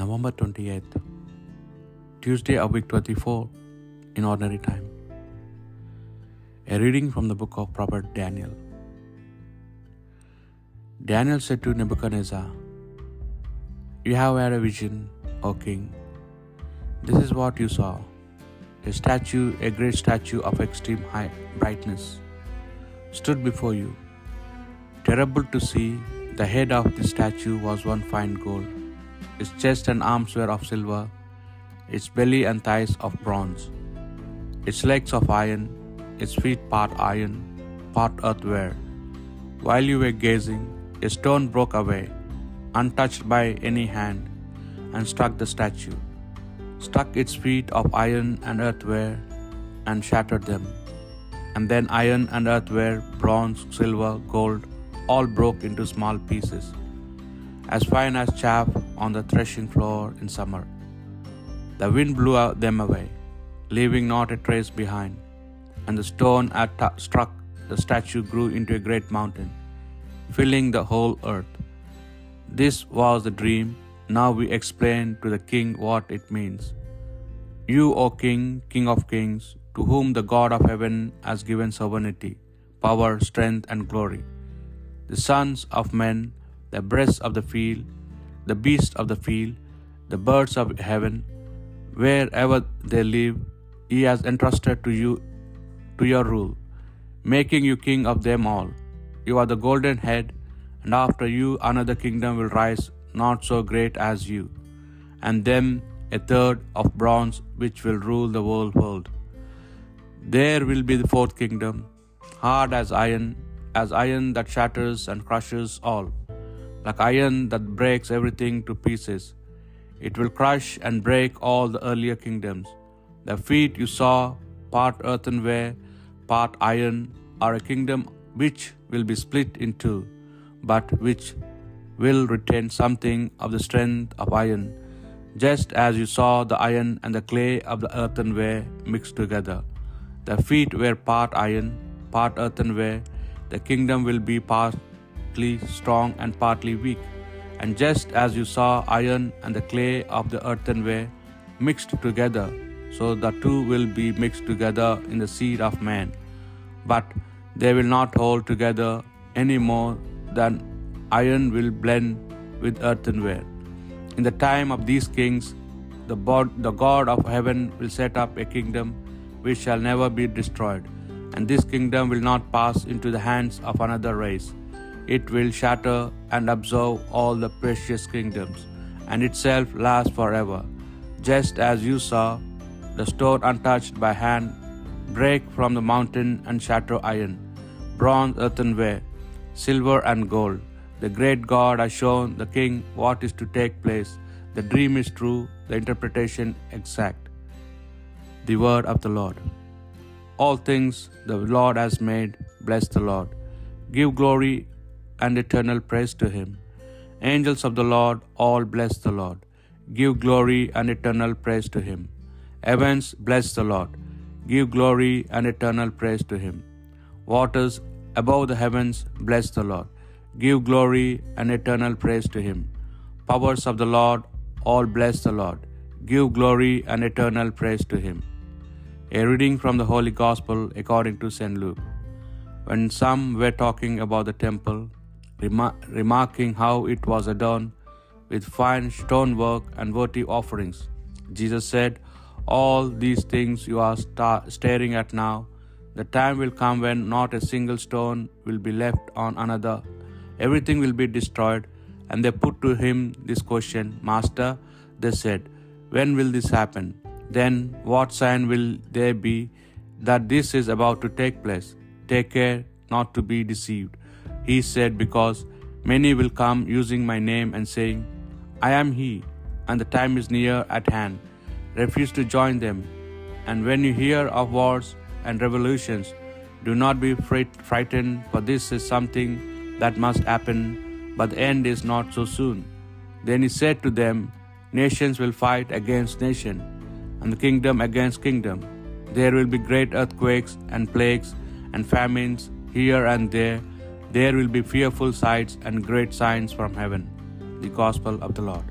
November 28th, Tuesday of week 24 in ordinary time. A reading from the book of Prophet Daniel. Daniel said to Nebuchadnezzar, You have had a vision, O king. This is what you saw a statue, a great statue of extreme high brightness, stood before you. Terrible to see, the head of the statue was one fine gold. Its chest and arms were of silver, its belly and thighs of bronze, its legs of iron, its feet part iron, part earthenware. While you were gazing, a stone broke away, untouched by any hand, and struck the statue, struck its feet of iron and earthenware, and shattered them. And then iron and earthenware, bronze, silver, gold, all broke into small pieces, as fine as chaff on the threshing floor in summer. The wind blew them away, leaving not a trace behind. And the stone at struck the statue grew into a great mountain, filling the whole earth. This was the dream. Now we explain to the king what it means. You, O king, king of kings, to whom the God of heaven has given sovereignty, power, strength, and glory. The sons of men, the breasts of the field, the beasts of the field, the birds of heaven, wherever they live, he has entrusted to you to your rule, making you king of them all. You are the golden head, and after you another kingdom will rise not so great as you, and them a third of bronze which will rule the whole world. There will be the fourth kingdom, hard as iron, as iron that shatters and crushes all, like iron that breaks everything to pieces. It will crush and break all the earlier kingdoms. The feet you saw, part earthenware, part iron, are a kingdom which will be split in two, but which will retain something of the strength of iron, just as you saw the iron and the clay of the earthenware mixed together. The feet were part iron, part earthenware. The kingdom will be partly strong and partly weak. And just as you saw iron and the clay of the earthenware mixed together, so the two will be mixed together in the seed of man. But they will not hold together any more than iron will blend with earthenware. In the time of these kings, the, God of heaven will set up a kingdom which shall never be destroyed, and this kingdom will not pass into the hands of another race. It will shatter and absorb all the precious kingdoms, and itself last forever. Just as you saw the stone untouched by hand break from the mountain and shatter iron, bronze, earthenware, silver, and gold. The great God has shown the king what is to take place. The dream is true, the interpretation exact. The word of the Lord. All things the Lord has made, bless the Lord. Give glory and eternal praise to him. Angels of the Lord, all bless the Lord. Give glory and eternal praise to him. Heavens, bless the Lord. Give glory and eternal praise to him. Waters above the heavens, bless the Lord. Give glory and eternal praise to him. Powers of the Lord, all bless the Lord. Give glory and eternal praise to him. A reading from the Holy Gospel according to St. Luke. When some were talking about the temple, remar- remarking how it was adorned with fine stonework and votive offerings, Jesus said, All these things you are sta- staring at now, the time will come when not a single stone will be left on another. Everything will be destroyed. And they put to him this question Master, they said, When will this happen? Then what sign will there be that this is about to take place? Take care not to be deceived. He said, Because many will come using my name and saying, I am he, and the time is near at hand. Refuse to join them. And when you hear of wars and revolutions, do not be frightened, for this is something that must happen, but the end is not so soon. Then he said to them, Nations will fight against nation, and the kingdom against kingdom. There will be great earthquakes and plagues and famines here and there. There will be fearful sights and great signs from heaven. The Gospel of the Lord.